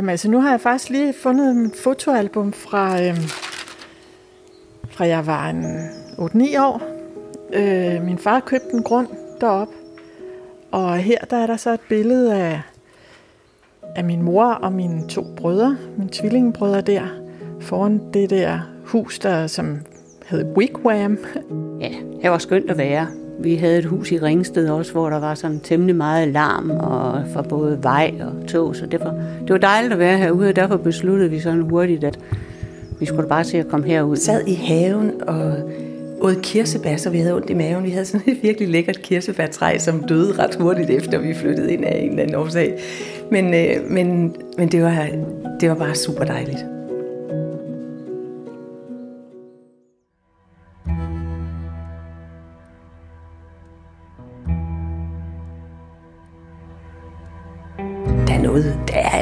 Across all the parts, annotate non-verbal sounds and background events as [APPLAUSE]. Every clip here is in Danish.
Jamen altså, nu har jeg faktisk lige fundet et fotoalbum fra, øh, fra jeg var en 8-9 år. Øh, min far købte en grund derop, og her der er der så et billede af, af min mor og mine to brødre, mine tvillingebrødre der, foran det der hus, der som hed Wigwam. Ja, det var skønt at være. Vi havde et hus i Ringsted også, hvor der var sådan temmelig meget larm og for både vej og tog, så det var, det var dejligt at være herude, og derfor besluttede vi sådan hurtigt, at vi skulle bare se at komme herud. Vi sad i haven og åd kirsebær, så vi havde ondt i maven. Vi havde sådan et virkelig lækkert kirsebærtræ, som døde ret hurtigt efter, vi flyttede ind af en eller anden årsag. Men, øh, men, men det, var, det var bare super dejligt.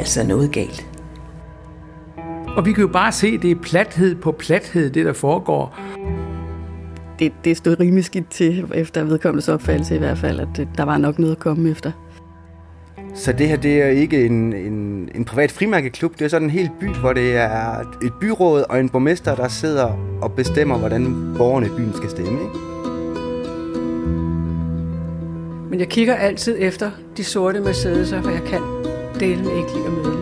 Altså noget galt. Og vi kan jo bare se, det er plathed på plathed, det der foregår. Det, det stod rimelig skidt til, efter vedkommendes opfattelse i hvert fald, at der var nok noget at komme efter. Så det her, det er ikke en, en, en privat frimærkeklub, det er sådan en hel by, hvor det er et byråd og en borgmester, der sidder og bestemmer, hvordan borgerne i byen skal stemme. Ikke? Men jeg kigger altid efter de sorte Mercedes'er, for jeg kan dele med ikke lide at møde.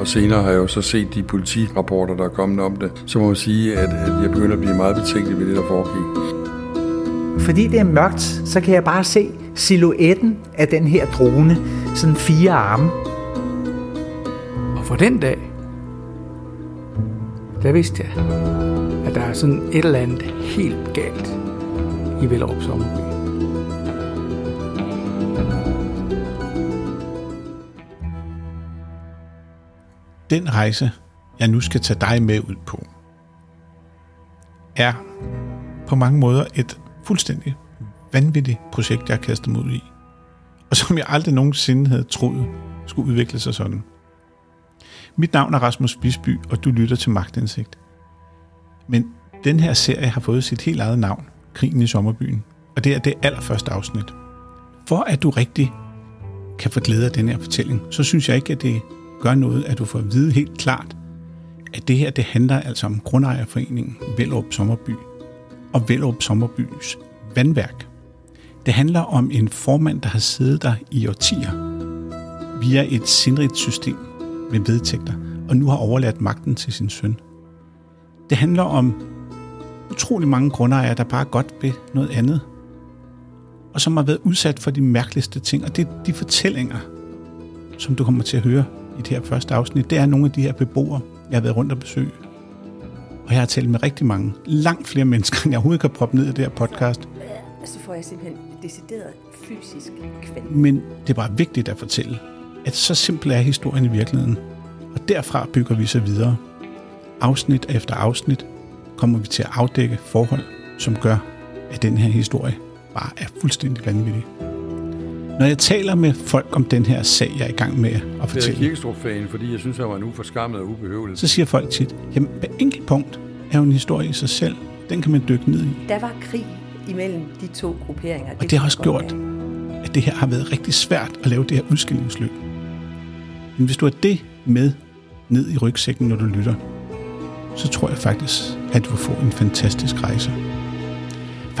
Og senere har jeg jo så set de politirapporter, der er kommet om det. Så må man sige, at, at jeg begynder at blive meget betænkelig ved det, der foregik. Fordi det er mørkt, så kan jeg bare se silhuetten af den her drone. Sådan fire arme. Og for den dag, der vidste jeg, at der er sådan et eller andet helt galt i Vellerup Sommerby. Den rejse, jeg nu skal tage dig med ud på, er på mange måder et fuldstændig vanvittigt projekt, jeg har kastet mig ud i. Og som jeg aldrig nogensinde havde troet skulle udvikle sig sådan. Mit navn er Rasmus Bisby, og du lytter til Magtindsigt. Men den her serie har fået sit helt eget navn, Krigen i Sommerbyen. Og det er det allerførste afsnit. For at du rigtig kan få glæde af den her fortælling, så synes jeg ikke, at det gør noget, at du får at vide helt klart, at det her det handler altså om Grundejerforeningen Vellerup Sommerby og Vellerup Sommerbys vandværk. Det handler om en formand, der har siddet der i årtier via et sindrigt system med vedtægter, og nu har overladt magten til sin søn. Det handler om utrolig mange grundejere, der bare godt vil noget andet, og som har været udsat for de mærkeligste ting, og det er de fortællinger, som du kommer til at høre i det her første afsnit, det er nogle af de her beboere, jeg har været rundt og besøge. Og jeg har talt med rigtig mange, langt flere mennesker, end jeg overhovedet kan proppe ned i det her podcast. Så får jeg simpelthen decideret fysisk kvæl. Men det er bare vigtigt at fortælle, at så simpel er historien i virkeligheden. Og derfra bygger vi så videre. Afsnit efter afsnit kommer vi til at afdække forhold, som gør, at den her historie bare er fuldstændig vanvittig. Når jeg taler med folk om den her sag, jeg er i gang med at Det er fortælle, kirkestrup-fan, fordi jeg synes, han var nu forskammet og ubehøvlet. så siger folk tit, jamen hver enkelt punkt er jo en historie i sig selv. Den kan man dykke ned i. Der var krig imellem de to grupperinger. Og det har også gjort, at det her har været rigtig svært at lave det her udskillingsløb. Men hvis du har det med ned i rygsækken, når du lytter, så tror jeg faktisk, at du vil få en fantastisk rejse.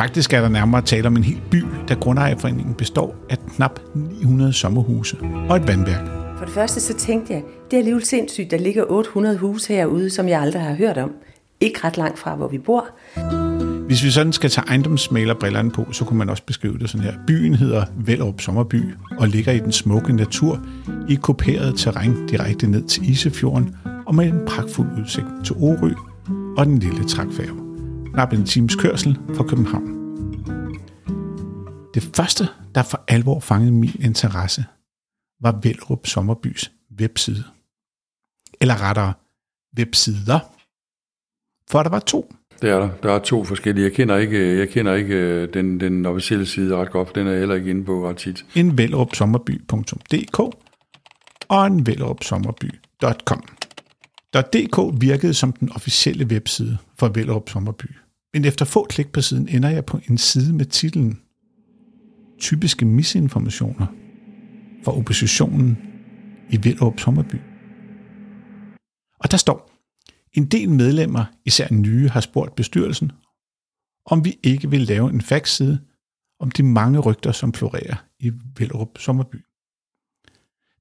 Faktisk er der nærmere tale om en hel by, da Grundejerforeningen består af knap 900 sommerhuse og et vandværk. For det første så tænkte jeg, det er alligevel sindssygt, der ligger 800 huse herude, som jeg aldrig har hørt om. Ikke ret langt fra, hvor vi bor. Hvis vi sådan skal tage ejendomsmalerbrillerne på, så kunne man også beskrive det sådan her. Byen hedder Vellerup Sommerby og ligger i den smukke natur i kuperet terræn direkte ned til Isefjorden og med en pragtfuld udsigt til Orø og den lille trækfærge. Knap en times kørsel fra København. Det første, der for alvor fangede min interesse, var Vellerup Sommerbys webside. Eller rettere, websider. For der var to. Det er der. Der er to forskellige. Jeg kender ikke, jeg kender ikke øh, den, den officielle side ret godt. Den er jeg heller ikke inde på ret tit. en vellerupsommerby.dk og en vellerupsommerby.com. .dk virkede som den officielle webside for Vellerup Sommerby. Men efter få klik på siden ender jeg på en side med titlen Typiske misinformationer for oppositionen i Vellerup Sommerby. Og der står, en del medlemmer, især nye, har spurgt bestyrelsen, om vi ikke vil lave en faxside om de mange rygter, som florerer i Vellerup Sommerby.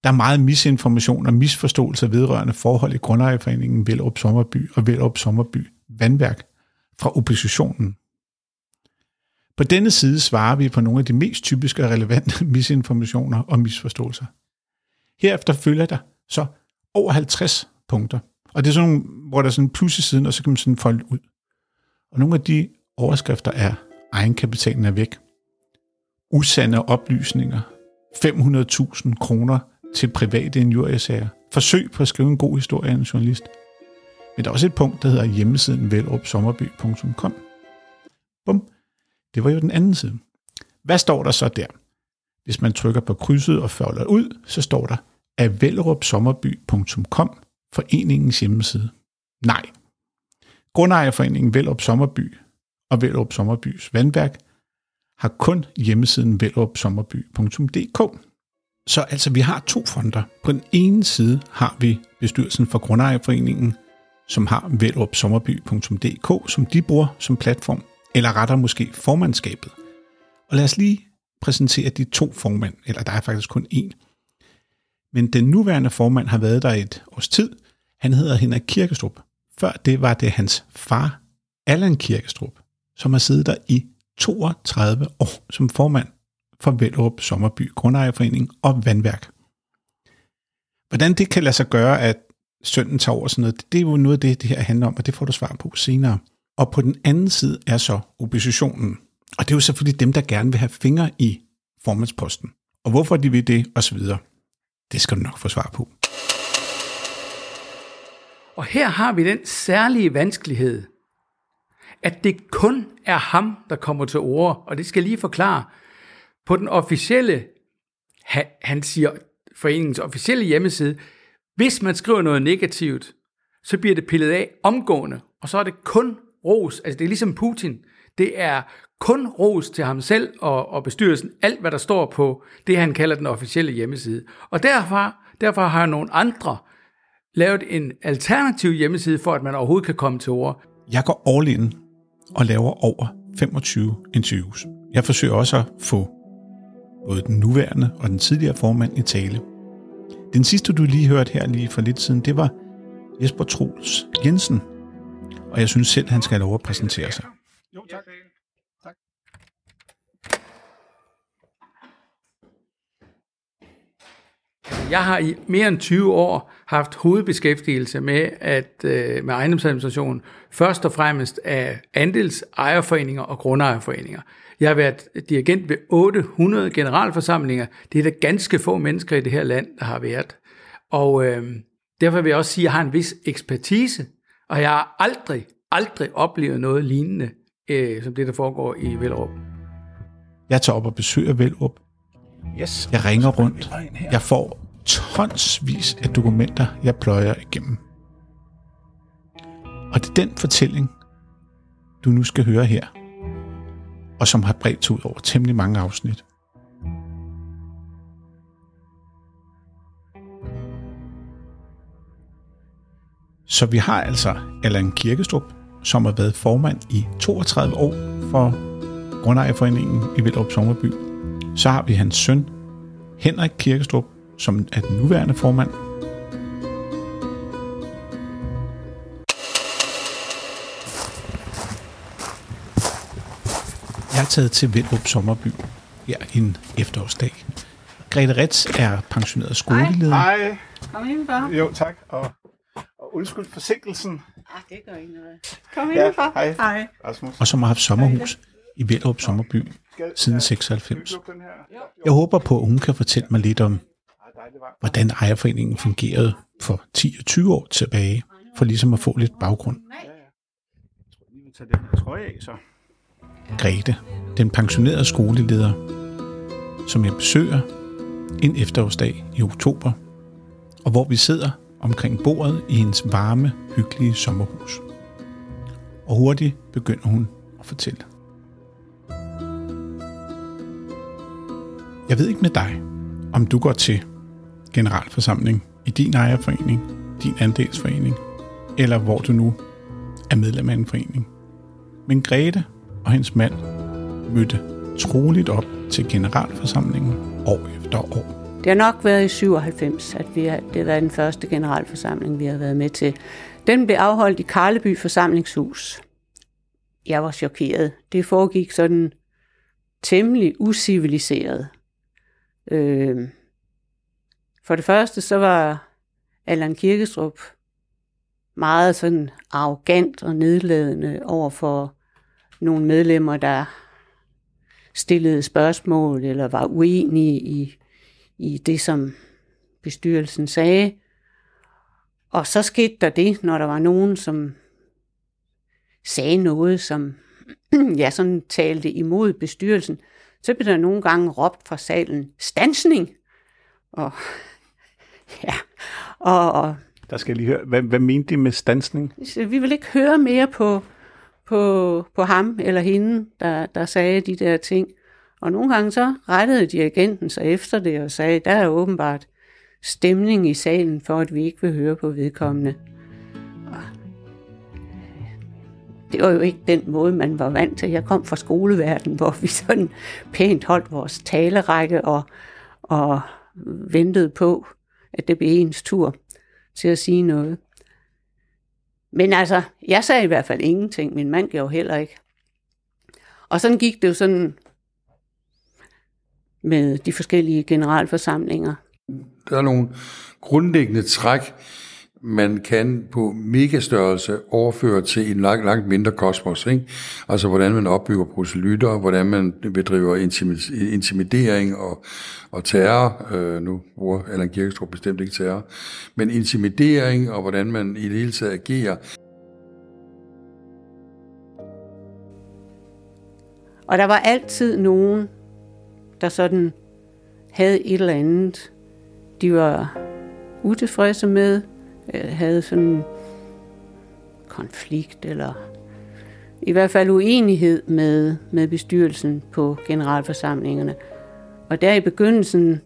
Der er meget misinformation og misforståelse vedrørende forhold i Grundejerforeningen Vellerup Sommerby og Vellerup Sommerby Vandværk fra oppositionen. På denne side svarer vi på nogle af de mest typiske og relevante [LAUGHS] misinformationer og misforståelser. Herefter følger der så over 50 punkter. Og det er sådan nogle, hvor der er sådan en plus i siden, og så kan man sådan folde ud. Og nogle af de overskrifter er, egenkapitalen er væk, usande oplysninger, 500.000 kroner til private injuriesager, forsøg på at skrive en god historie af en journalist. Men der er også et punkt, der hedder hjemmesiden velopsommerby.com. Bum. Det var jo den anden side. Hvad står der så der? Hvis man trykker på krydset og folder ud, så står der af velrupsommerby.com foreningens hjemmeside. Nej. Grundejerforeningen Velrup Sommerby og Velrup Sommerbys Vandværk har kun hjemmesiden velrupsommerby.dk. Så altså, vi har to fonder. På den ene side har vi bestyrelsen for Grundejerforeningen, som har velopsommerby.dk, som de bruger som platform, eller retter måske formandskabet. Og lad os lige præsentere de to formænd, eller der er faktisk kun én. Men den nuværende formand har været der et års tid. Han hedder Henrik Kirkestrup. Før det var det hans far, Allan Kirkestrup, som har siddet der i 32 år som formand for Vellerup Sommerby Grundejerforening og Vandværk. Hvordan det kan lade sig gøre, at sønnen tager over sådan noget, det er jo noget af det, det her handler om, og det får du svar på senere. Og på den anden side er så oppositionen. Og det er jo selvfølgelig dem, der gerne vil have fingre i formandsposten. Og hvorfor de vil det, og så videre. Det skal du nok få svar på. Og her har vi den særlige vanskelighed, at det kun er ham, der kommer til ord, og det skal jeg lige forklare. På den officielle, han siger foreningens officielle hjemmeside, hvis man skriver noget negativt, så bliver det pillet af omgående, og så er det kun ros. Altså det er ligesom Putin. Det er kun ros til ham selv og, og bestyrelsen. Alt, hvad der står på det, han kalder den officielle hjemmeside. Og derfor, derfor har nogle andre lavet en alternativ hjemmeside, for at man overhovedet kan komme til ord. Jeg går all in og laver over 25 interviews. Jeg forsøger også at få både den nuværende og den tidligere formand i tale. Den sidste, du lige hørte her lige for lidt siden, det var Jesper Troels Jensen. Og jeg synes selv, han skal have lov at præsentere sig. Jo, tak. tak. Jeg har i mere end 20 år haft hovedbeskæftigelse med at øh, med ejendomsadministration, først og fremmest af andels ejerforeninger og grundejerforeninger. Jeg har været dirigent ved 800 generalforsamlinger. Det er der ganske få mennesker i det her land, der har været. Og øh, derfor vil jeg også sige, at jeg har en vis ekspertise, og jeg har aldrig, aldrig oplevet noget lignende, øh, som det, der foregår i Vellerup. Jeg tager op og besøger Vellerup. Yes. Jeg ringer rundt. Jeg får tonsvis af dokumenter, jeg pløjer igennem. Og det er den fortælling, du nu skal høre her, og som har bredt ud over temmelig mange afsnit. Så vi har altså Allan Kirkestrup, som har været formand i 32 år for Grundejerforeningen i Vildrup Sommerby. Så har vi hans søn, Henrik Kirkestrup, som er den nuværende formand. Er taget til Vildrup Sommerby her en efterårsdag. Grete Ritz er pensioneret skoleleder. Hej. Kom indenfor. Jo, tak. Og, og undskyld forsinkelsen. Ah, det gør ikke noget. Kom Ja, indenfor. hej. hej. Rasmus. og som har haft sommerhus i Vildrup Sommerby siden 96. Jeg håber på, at hun kan fortælle mig lidt om, hvordan ejerforeningen fungerede for 10 og 20 år tilbage, for ligesom at få lidt baggrund. Vi tager den her trøje af, så. Grete, den pensionerede skoleleder, som jeg besøger en efterårsdag i oktober, og hvor vi sidder omkring bordet i hendes varme, hyggelige sommerhus. Og hurtigt begynder hun at fortælle. Jeg ved ikke med dig, om du går til generalforsamling i din ejerforening, din andelsforening eller hvor du nu er medlem af en forening. Men Grete og hendes mand mødte troligt op til generalforsamlingen år efter år. Det har nok været i 97, at vi har, det har været den første generalforsamling, vi har været med til. Den blev afholdt i Karleby forsamlingshus. Jeg var chokeret. Det foregik sådan temmelig usiviliseret. Øh, for det første så var Allan Kirkestrup meget sådan arrogant og nedladende over for nogle medlemmer, der stillede spørgsmål eller var uenige i, i det, som bestyrelsen sagde. Og så skete der det, når der var nogen, som sagde noget, som [CLEARS THROAT] ja, sådan talte imod bestyrelsen, så blev der nogle gange råbt fra salen, stansning! Og [LAUGHS] ja, og, og Der skal jeg lige høre, hvad, hvad mente de med stansning? vi vil ikke høre mere på, på, på ham eller hende, der, der sagde de der ting. Og nogle gange så rettede dirigenten sig efter det og sagde, der er åbenbart stemning i salen for, at vi ikke vil høre på vedkommende. Og øh, Det var jo ikke den måde, man var vant til. Jeg kom fra skoleverdenen, hvor vi sådan pænt holdt vores talerække og, og ventede på, at det blev ens tur til at sige noget. Men altså, jeg sagde i hvert fald ingenting. Min mand gjorde heller ikke. Og sådan gik det jo sådan med de forskellige generalforsamlinger. Der er nogle grundlæggende træk, man kan på megastørrelse overføre til en langt, langt mindre kosmos. Ikke? Altså hvordan man opbygger proselytter, hvordan man bedriver intimidering og, og terror. Øh, nu bruger Allan Kirkestrup bestemt ikke terror. Men intimidering og hvordan man i det hele taget agerer. Og der var altid nogen, der sådan havde et eller andet, de var utilfredse med, Øh, havde sådan konflikt eller i hvert fald uenighed med, med bestyrelsen på generalforsamlingerne. Og der i begyndelsen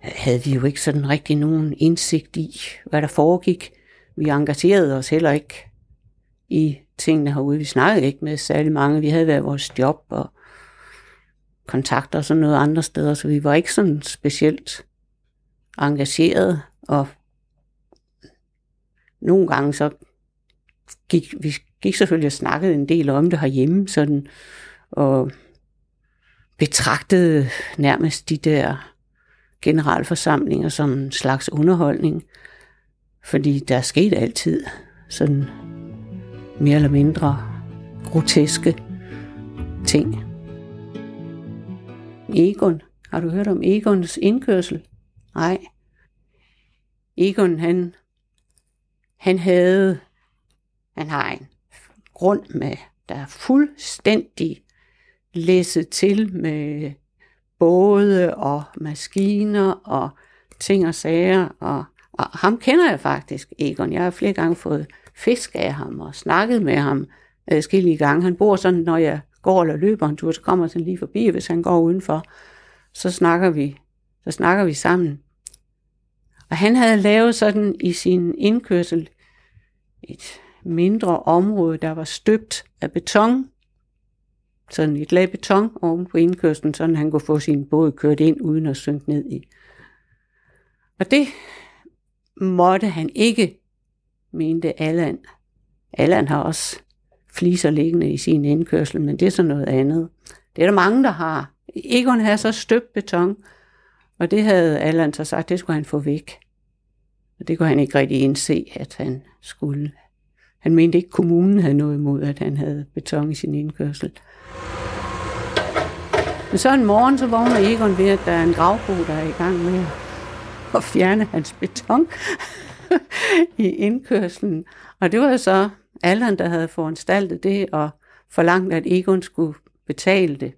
havde vi jo ikke sådan rigtig nogen indsigt i, hvad der foregik. Vi engagerede os heller ikke i tingene herude. Vi snakkede ikke med særlig mange. Vi havde været vores job og kontakter og sådan noget andre steder, så vi var ikke sådan specielt engageret. Og nogle gange så gik vi gik selvfølgelig og snakkede en del om det herhjemme, sådan, og betragtede nærmest de der generalforsamlinger som en slags underholdning, fordi der skete altid sådan mere eller mindre groteske ting. Egon. Har du hørt om Egons indkørsel? Nej. Egon, han, han havde, han har en grund med, der er fuldstændig læsset til med både og maskiner og ting og sager. Og, og ham kender jeg faktisk, Egon. Jeg har flere gange fået fisk af ham og snakket med ham adskillige gange. Han bor sådan, når jeg går eller løber en tur, så kommer han lige forbi, hvis han går udenfor, så snakker vi, så snakker vi sammen. Og han havde lavet sådan i sin indkørsel et mindre område, der var støbt af beton. Sådan et lag beton oven på indkørslen, sådan han kunne få sin båd kørt ind, uden at synke ned i. Og det måtte han ikke, mente Allan. Allan har også fliser liggende i sin indkørsel, men det er så noget andet. Det er der mange, der har. Egon havde så støbt beton, og det havde Allan så sagt, det skulle han få væk. Og det kunne han ikke rigtig indse, at han skulle. Han mente ikke, at kommunen havde noget imod, at han havde beton i sin indkørsel. Men så en morgen, så vågner Egon ved, at der er en gravbo, der er i gang med at fjerne hans beton i indkørslen. Og det var så Allan, der havde foranstaltet det og forlangt, at Egon skulle betale det.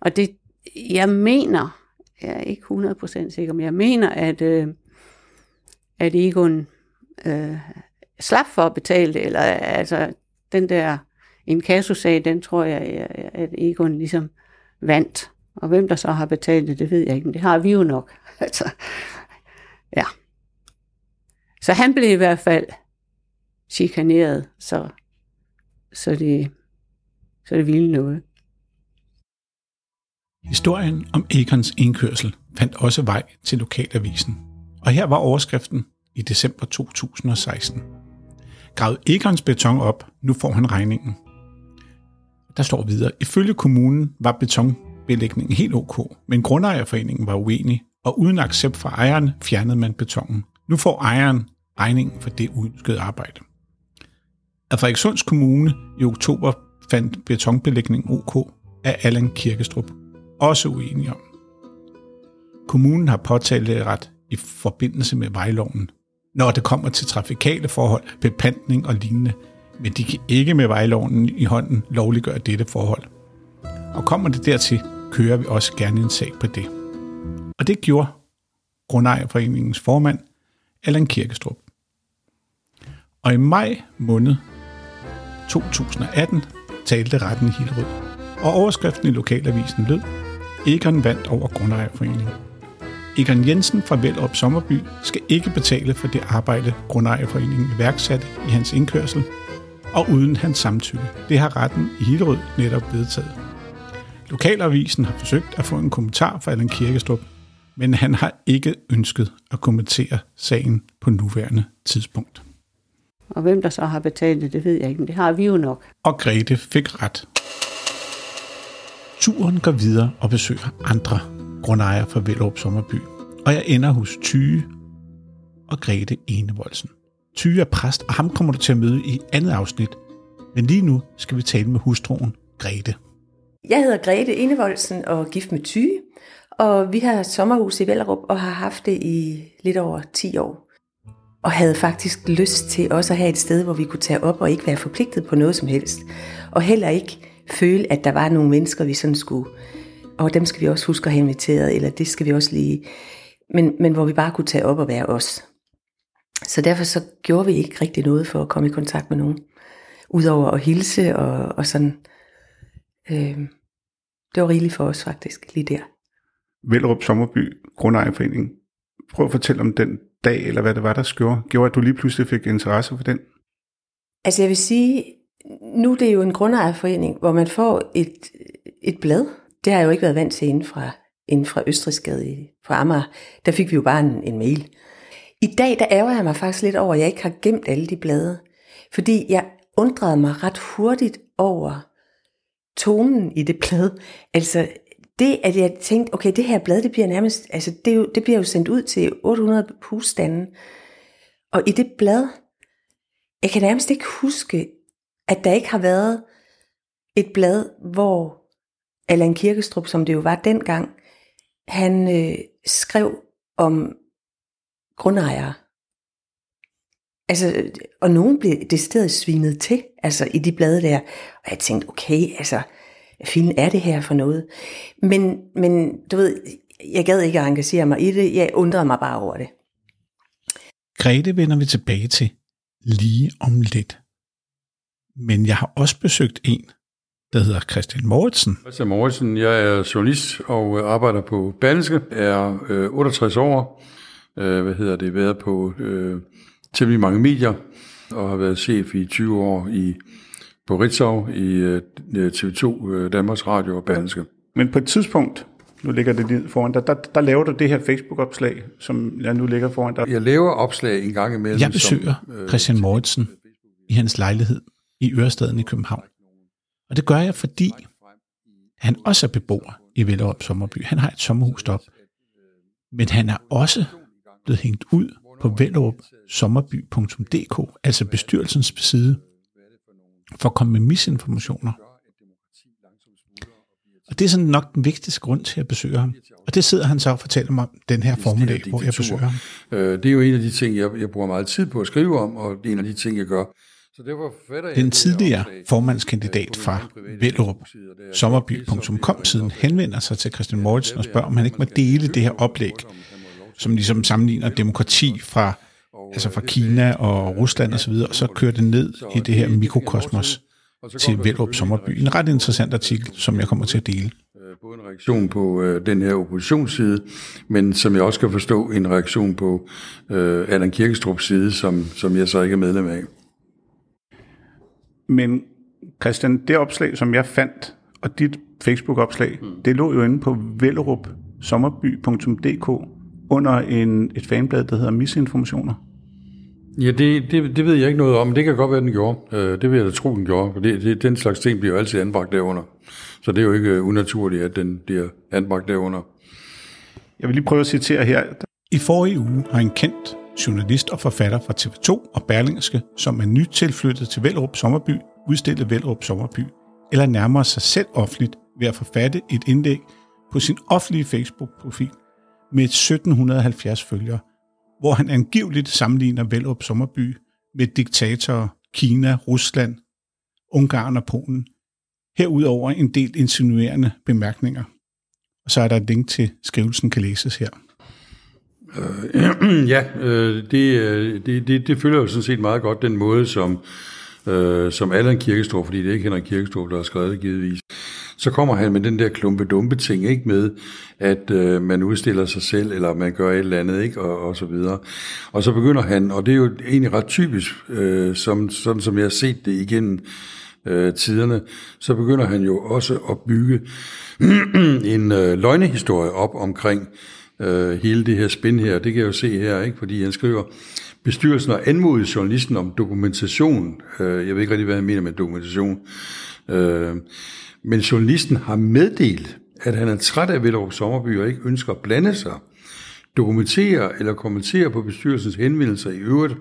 Og det, jeg mener, jeg er ikke 100% sikker, men jeg mener, at, øh, at Egon øh, slap for at betale det, eller altså den der inkassosag, den tror jeg, at Egon ligesom vandt. Og hvem der så har betalt det, det ved jeg ikke, men det har vi jo nok. [LAUGHS] altså, ja. Så han blev i hvert fald chikaneret, så, så, det, så det ville noget. Historien om Egons indkørsel fandt også vej til lokalavisen. Og her var overskriften i december 2016. Grav Egons beton op, nu får han regningen. Der står videre, ifølge kommunen var betonbelægningen helt ok, men grundejerforeningen var uenig, og uden accept fra ejeren fjernede man betongen. Nu får ejeren regningen for det uønskede arbejde. At Frederikssunds Kommune i oktober fandt betonbelægningen OK, af Allan Kirkestrup også uenige om. Kommunen har påtalt ret i forbindelse med vejloven, når det kommer til trafikale forhold, bepantning og lignende, men de kan ikke med vejloven i hånden lovliggøre dette forhold. Og kommer det dertil, kører vi også gerne en sag på det. Og det gjorde Grundejerforeningens formand, Allan Kirkestrup. Og i maj måned 2018 talte retten i Hillerød, og overskriften i lokalavisen lød, Egon vandt over Grundejerforeningen. Egon Jensen fra Velop Sommerby skal ikke betale for det arbejde, Grundejerforeningen iværksatte i hans indkørsel, og uden hans samtykke. Det har retten i Hillerød netop vedtaget. Lokalavisen har forsøgt at få en kommentar fra Allan Kirkestrup, men han har ikke ønsket at kommentere sagen på nuværende tidspunkt. Og hvem der så har betalt det, det ved jeg ikke, men det har vi jo nok. Og Grete fik ret. Turen går videre og besøger andre grundejere fra Vellerup Sommerby. Og jeg ender hos Tyge og Grete Enevoldsen. Tyge er præst, og ham kommer du til at møde i andet afsnit. Men lige nu skal vi tale med hustruen Grete. Jeg hedder Grete Enevoldsen og er gift med Tyge, og vi har et sommerhus i Vellerup og har haft det i lidt over 10 år. Og havde faktisk lyst til også at have et sted, hvor vi kunne tage op og ikke være forpligtet på noget som helst. Og heller ikke føle, at der var nogle mennesker, vi sådan skulle, og dem skal vi også huske at have inviteret, eller det skal vi også lige, men, men hvor vi bare kunne tage op og være os. Så derfor så gjorde vi ikke rigtig noget for at komme i kontakt med nogen. Udover at hilse og, og sådan. Øh, det var rigeligt for os faktisk, lige der. Vellerup Sommerby, Grundejerforening. Prøv at fortælle om den dag, eller hvad det var, der gjorde, gjorde at du lige pludselig fik interesse for den. Altså jeg vil sige, nu er det jo en grundejerforening, hvor man får et, et blad. Det har jeg jo ikke været vant til inden fra, inden fra Østrigsgade på Amager. Der fik vi jo bare en, en mail. I dag, der ærger jeg mig faktisk lidt over, at jeg ikke har gemt alle de blade. Fordi jeg undrede mig ret hurtigt over tonen i det blad. Altså det, at jeg tænkte, okay, det her blad, det bliver nærmest, altså det, jo, det bliver jo sendt ud til 800 husstande. Og i det blad, jeg kan nærmest ikke huske, at der ikke har været et blad, hvor Allan Kirkestrup, som det jo var dengang, han øh, skrev om grundejere. Altså, og nogen blev det sted svinet til, altså i de blade der. Og jeg tænkte, okay, altså, hvad fint er det her for noget? Men, men du ved, jeg gad ikke at engagere mig i det. Jeg undrede mig bare over det. Grete vender vi tilbage til lige om lidt. Men jeg har også besøgt en, der hedder Christian Moritzen. Christian Moritzen, jeg er journalist og arbejder på Berlingske, er øh, 68 år, øh, hvad hedder det, været på øh, temmelig mange medier, og har været chef i 20 år i på Ritzau i øh, TV2, øh, Danmarks Radio og Berlingske. Men på et tidspunkt, nu ligger det lige foran dig, der, der laver du det her Facebook-opslag, som jeg nu ligger foran dig. Jeg laver opslag en gang imellem. Jeg besøger som, øh, Christian Moritzen i hans lejlighed i Ørestaden i København. Og det gør jeg, fordi han også er beboer i Vellerup Sommerby. Han har et sommerhus deroppe. Men han er også blevet hængt ud på vellerupsommerby.dk, altså bestyrelsens side, for at komme med misinformationer. Og det er sådan nok den vigtigste grund til at besøge ham. Og det sidder han så og fortæller mig om den her formiddag, hvor jeg besøger ham. Øh, det er jo en af de ting, jeg, jeg bruger meget tid på at skrive om, og det er en af de ting, jeg gør. Den tidligere formandskandidat fra Vellerup, sommerby.com siden henvender sig til Christian Moritzen og spørger, om han ikke må dele det her oplæg, som ligesom sammenligner demokrati fra altså fra Kina og Rusland osv., og så kører det ned i det her mikrokosmos til Vellerup Sommerby. En ret interessant artikel, som jeg kommer til at dele. Både en reaktion på øh, den her oppositionsside, men som jeg også kan forstå, en reaktion på øh, Allan Kirkestrups side, som, som jeg så ikke er medlem af. Men Christian, det opslag, som jeg fandt, og dit Facebook-opslag, mm. det lå jo inde på vellerupsommerby.dk under en, et fanblad, der hedder Misinformationer. Ja, det, det, det ved jeg ikke noget om, det kan godt være, den gjorde. Øh, det vil jeg da tro, den gjorde, for det, det, den slags ting bliver jo altid anbragt derunder. Så det er jo ikke øh, unaturligt, at den bliver anbragt derunder. Jeg vil lige prøve at citere her. I forrige uge har en kendt journalist og forfatter fra TV2 og Berlingske, som er nyt tilflyttet til Vellerup Sommerby, udstillet Vellerup Sommerby, eller nærmere sig selv offentligt ved at forfatte et indlæg på sin offentlige Facebook-profil med 1770 følgere, hvor han angiveligt sammenligner Vellerup Sommerby med diktatorer Kina, Rusland, Ungarn og Polen. Herudover en del insinuerende bemærkninger. Og så er der et link til skrivelsen, kan læses her. Øh, [CLEARS THROAT] ja, øh, det, øh, det, det, det følger jo sådan set meget godt den måde, som, øh, som Allan Kirkestrup, fordi det er ikke Henrik Kirkestrup, der har skrevet det givetvis, så kommer han med den der klumpe-dumpe ting, ikke med, at øh, man udstiller sig selv, eller man gør et eller andet, ikke, og, og så videre. Og så begynder han, og det er jo egentlig ret typisk, øh, som, sådan som jeg har set det igennem øh, tiderne, så begynder han jo også at bygge [CLEARS THROAT] en øh, løgnehistorie op omkring øh, hele det her spin her. Det kan jeg jo se her, ikke? fordi han skriver, bestyrelsen har anmodet journalisten om dokumentation. Øh, jeg ved ikke rigtig, hvad han mener med dokumentation. Øh, men journalisten har meddelt, at han er træt af Vellerup Sommerby og ikke ønsker at blande sig, dokumentere eller kommentere på bestyrelsens henvendelser i øvrigt.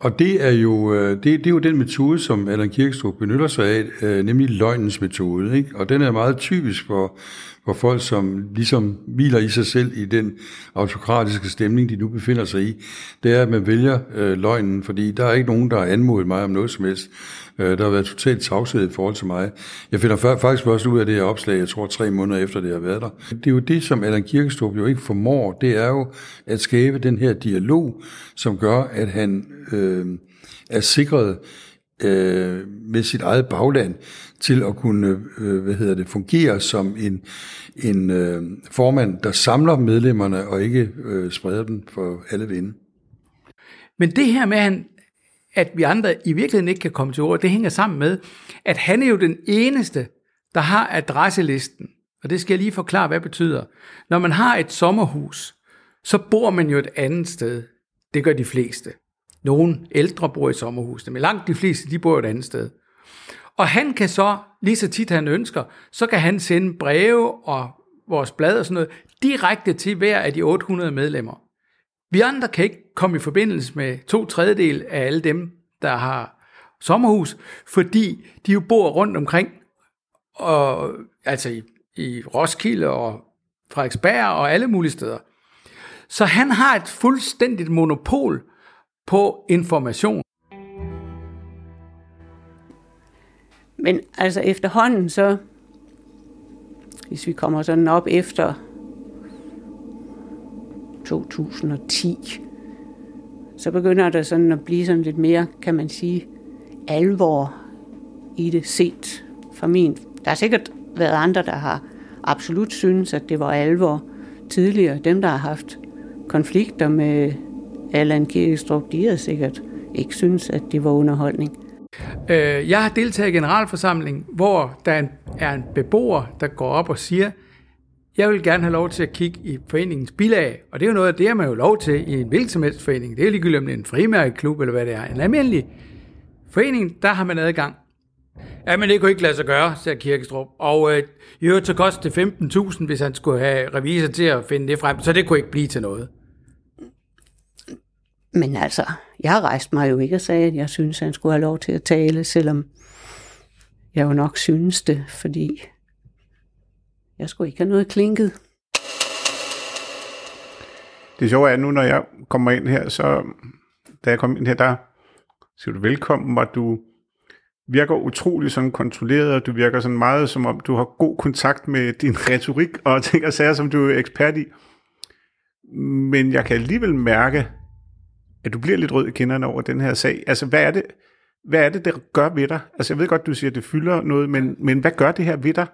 Og det er jo, øh, det, det er jo den metode, som Allan Kirkstrup benytter sig af, øh, nemlig løgnens metode. Ikke? Og den er meget typisk for, hvor folk, som ligesom hviler i sig selv i den autokratiske stemning, de nu befinder sig i. Det er, at man vælger øh, løgnen, fordi der er ikke nogen, der har anmodet mig om noget som helst. Øh, der har været totalt tavshed i forhold til mig. Jeg finder faktisk først ud af det her opslag, jeg tror tre måneder efter det har været der. Det er jo det, som Allan Kirkestrup jo ikke formår, det er jo at skabe den her dialog, som gør, at han øh, er sikret øh, med sit eget bagland til at kunne øh, hvad hedder det, fungere som en, en øh, formand, der samler medlemmerne og ikke øh, spreder dem for alle vinde. Men det her med, han, at vi andre i virkeligheden ikke kan komme til ord, det hænger sammen med, at han er jo den eneste, der har adresselisten. Og det skal jeg lige forklare, hvad det betyder. Når man har et sommerhus, så bor man jo et andet sted. Det gør de fleste. Nogle ældre bor i sommerhusene, men langt de fleste, de bor et andet sted. Og han kan så, lige så tit han ønsker, så kan han sende breve og vores blad og sådan noget, direkte til hver af de 800 medlemmer. Vi andre kan ikke komme i forbindelse med to tredjedel af alle dem, der har sommerhus, fordi de jo bor rundt omkring, og, altså i, i Roskilde og Frederiksberg og alle mulige steder. Så han har et fuldstændigt monopol på information. Men altså efterhånden så, hvis vi kommer sådan op efter 2010, så begynder der sådan at blive sådan lidt mere, kan man sige, alvor i det set fra min. Der har sikkert været andre, der har absolut synes, at det var alvor tidligere. Dem, der har haft konflikter med Allan Kirkestrup, de har sikkert ikke synes, at det var underholdning. Øh, jeg har deltaget i generalforsamling, hvor der er en beboer, der går op og siger, jeg vil gerne have lov til at kigge i foreningens bilag, og det er jo noget af det, man jo lov til i en hvilken som helst forening. Det er ligegyldigt, om det er en frimærkeklub eller hvad det er. En almindelig forening, der har man adgang. Ja, men det kunne ikke lade sig gøre, sagde Kirkestrup. Og øh, i øvrigt så kostede det 15.000, hvis han skulle have revisor til at finde det frem, så det kunne ikke blive til noget. Men altså, jeg rejste mig jo ikke og sagde, at jeg synes, at han skulle have lov til at tale, selvom jeg jo nok synes det, fordi jeg skulle ikke have noget klinket. Det sjove er nu, når jeg kommer ind her, så da jeg kom ind her, der siger du velkommen, og du virker utrolig sådan kontrolleret, og du virker sådan meget som om, du har god kontakt med din [LAUGHS] retorik og ting og sager, som du er ekspert i. Men jeg kan alligevel mærke, at du bliver lidt rød i kinderne over den her sag. Altså, hvad er det, hvad er det, det gør ved dig? Altså, jeg ved godt, du siger, at det fylder noget, men, men hvad gør det her ved dig?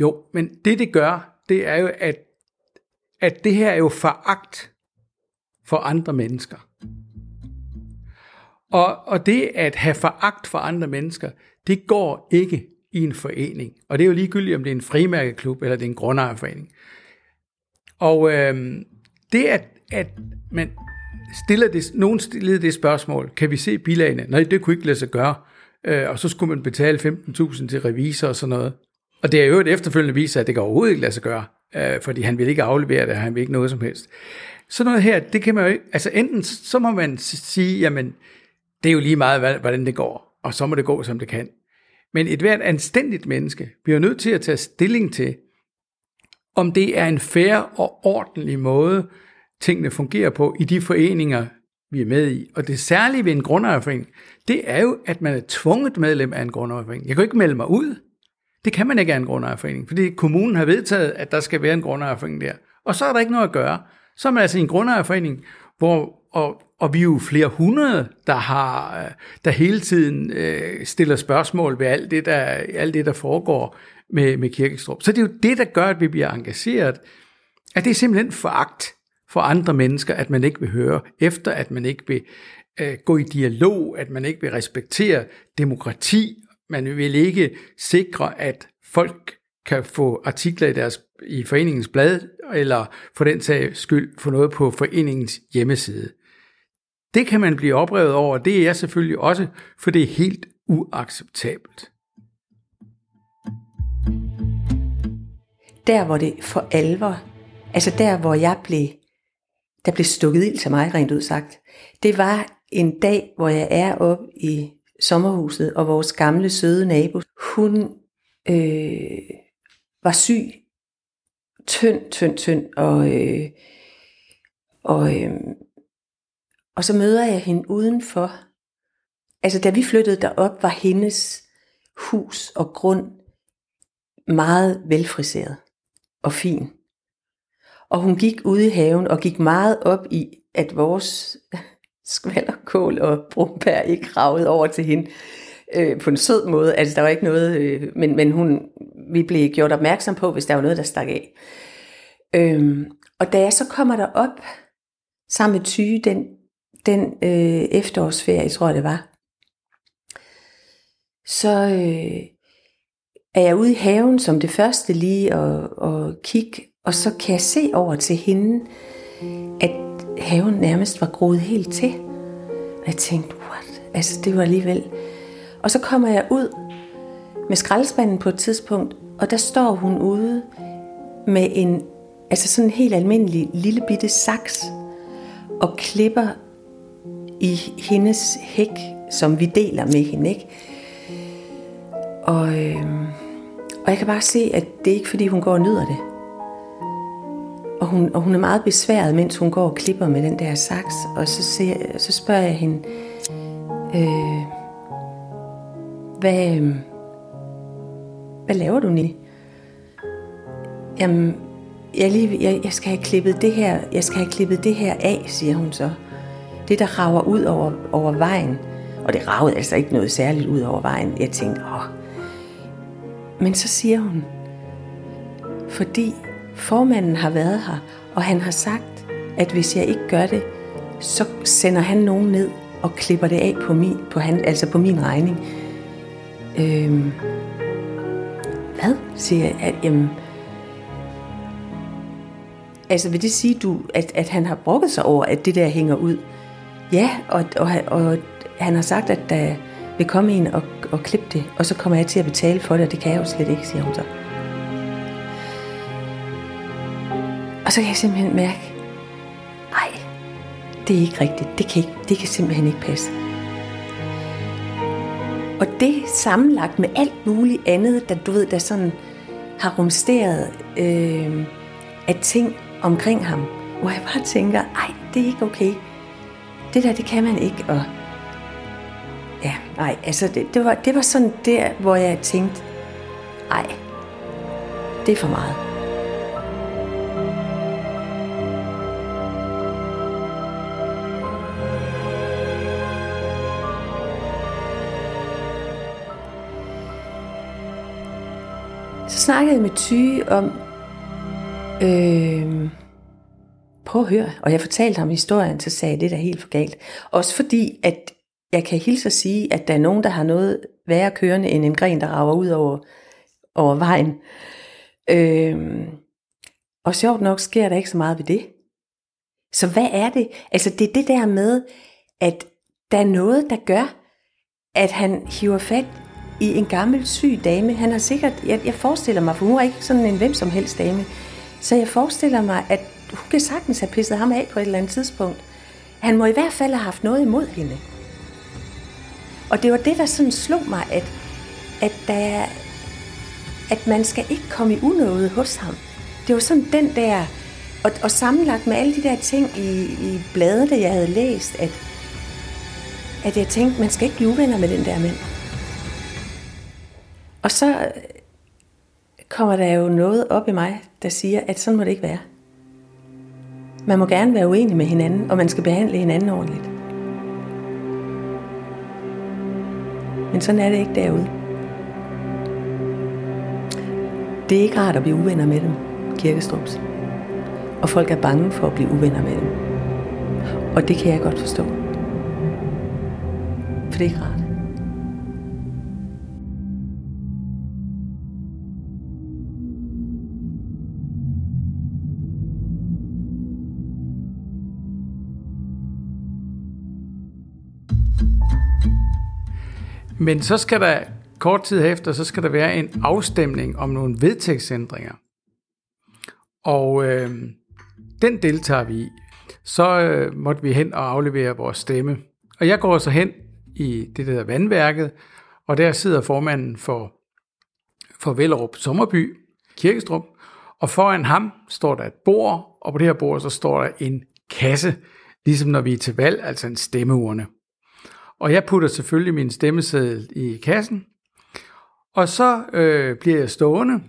Jo, men det det gør, det er jo, at, at det her er jo foragt for andre mennesker. Og, og det at have foragt for andre mennesker, det går ikke i en forening. Og det er jo ligegyldigt, om det er en frimærkeklub eller det er en grundejerforening. Og øh, det at, at man stiller det, nogen stillede det spørgsmål, kan vi se bilagene? Nej, det kunne ikke lade sig gøre. Øh, og så skulle man betale 15.000 til revisor og sådan noget. Og det er jo et efterfølgende viser, at det kan overhovedet ikke lade sig gøre, øh, fordi han vil ikke aflevere det, han vil ikke noget som helst. Så noget her, det kan man jo ikke, altså enten så må man sige, jamen, det er jo lige meget, hvordan det går, og så må det gå, som det kan. Men et hvert anstændigt menneske bliver nødt til at tage stilling til, om det er en fair og ordentlig måde, tingene fungerer på i de foreninger, vi er med i. Og det særlige ved en grundejerforening, det er jo, at man er tvunget medlem af en grundejerforening. Jeg kan jo ikke melde mig ud. Det kan man ikke af en grundejerforening, fordi kommunen har vedtaget, at der skal være en grundejerforening der. Og så er der ikke noget at gøre. Så er man altså i en grundejerforening, hvor, og, og vi er jo flere hundrede, der, har, der hele tiden øh, stiller spørgsmål ved alt det, der, alt det, der foregår med, med Kirkestrup. Så det er jo det, der gør, at vi bliver engageret. At det er simpelthen foragt for andre mennesker, at man ikke vil høre efter, at man ikke vil øh, gå i dialog, at man ikke vil respektere demokrati, man vil ikke sikre, at folk kan få artikler i, deres, i foreningens blad, eller for den sags skyld få noget på foreningens hjemmeside. Det kan man blive oprevet over, og det er jeg selvfølgelig også, for det er helt uacceptabelt. Der hvor det for alvor, altså der hvor jeg blev, der blev stukket ild til mig rent ud sagt, det var en dag, hvor jeg er oppe i sommerhuset, og vores gamle søde nabo, hun øh, var syg, tynd, tynd, tynd, og, øh, og, øh, og så møder jeg hende udenfor. Altså da vi flyttede derop, var hendes hus og grund meget velfriseret og fin. Og hun gik ud i haven og gik meget op i, at vores skvallerkål og brumbær ikke ravede over til hende øh, på en sød måde. Altså der var ikke noget, øh, men, men hun, vi blev gjort opmærksom på, hvis der var noget, der stak af. Øhm, og da jeg så kommer der op sammen med Tyge den, den øh, efterårsferie, tror jeg det var, så øh, er jeg ude i haven som det første lige og, og kigge, og så kan jeg se over til hende, at haven nærmest var groet helt til. Og jeg tænkte, what? Altså, det var alligevel... Og så kommer jeg ud med skraldespanden på et tidspunkt, og der står hun ude med en, altså sådan en helt almindelig lille bitte saks, og klipper i hendes hæk, som vi deler med hende, ikke? Og, øh, og jeg kan bare se, at det er ikke fordi, hun går og nyder det. Og hun, og hun er meget besværet, mens hun går og klipper med den der saks. Og så, ser, så spørger jeg hende, øh, hvad, øh, hvad laver du, Nini? Jamen, jeg, lige, jeg, jeg, skal have klippet det her, jeg skal have klippet det her af, siger hun så. Det, der rager ud over, over vejen. Og det ragede altså ikke noget særligt ud over vejen. Jeg tænkte, åh. Men så siger hun, fordi Formanden har været her, og han har sagt, at hvis jeg ikke gør det, så sender han nogen ned og klipper det af på min, på han, altså på min regning. Øhm, hvad? siger jeg. At, jamen, altså vil det sige, du, at, at han har brokket sig over, at det der hænger ud? Ja, og, og, og han har sagt, at der vil komme en og, og klippe det, og så kommer jeg til at betale for det, og det kan jeg jo slet ikke, siger hun så. Og så kan jeg simpelthen mærke, nej, det er ikke rigtigt. Det kan, ikke, det kan simpelthen ikke passe. Og det sammenlagt med alt muligt andet, der du ved, der sådan har rumsteret øh, af ting omkring ham, hvor jeg bare tænker, ej, det er ikke okay. Det der, det kan man ikke. Og ja, nej, altså det, det, var, det var sådan der, hvor jeg tænkte, ej, det er for meget. Snakkede med Ty om, øh, prøv at høre, og jeg fortalte ham historien, så sagde jeg, det er da helt for galt. Også fordi, at jeg kan hilse at sige, at der er nogen, der har noget værre kørende end en gren, der rager ud over, over vejen. Øh, og sjovt nok sker der ikke så meget ved det. Så hvad er det? Altså det er det der med, at der er noget, der gør, at han hiver fat i en gammel syg dame. Han har sikkert, jeg, jeg forestiller mig, for hun er ikke sådan en hvem som helst dame, så jeg forestiller mig, at hun kan sagtens have pisset ham af på et eller andet tidspunkt. Han må i hvert fald have haft noget imod hende. Og det var det, der sådan slog mig, at, at, der, at man skal ikke komme i unåde hos ham. Det var sådan den der, og, og sammenlagt med alle de der ting i, i bladene, jeg havde læst, at, at jeg tænkte, man skal ikke blive uvenner med den der mand. Og så kommer der jo noget op i mig, der siger, at sådan må det ikke være. Man må gerne være uenig med hinanden, og man skal behandle hinanden ordentligt. Men sådan er det ikke derude. Det er ikke rart at blive uvenner med dem, kirkestrums. Og folk er bange for at blive uvenner med dem. Og det kan jeg godt forstå. For det er ikke rart. Men så skal der kort tid efter, så skal der være en afstemning om nogle vedtægtsændringer. Og øh, den deltager vi i. Så øh, måtte vi hen og aflevere vores stemme. Og jeg går så hen i det der vandværket, og der sidder formanden for, for Vellerup Sommerby, Kirkestrup, og foran ham står der et bord, og på det her bord så står der en kasse, ligesom når vi er til valg, altså en stemmeurne. Og jeg putter selvfølgelig min stemmeseddel i kassen. Og så øh, bliver jeg stående.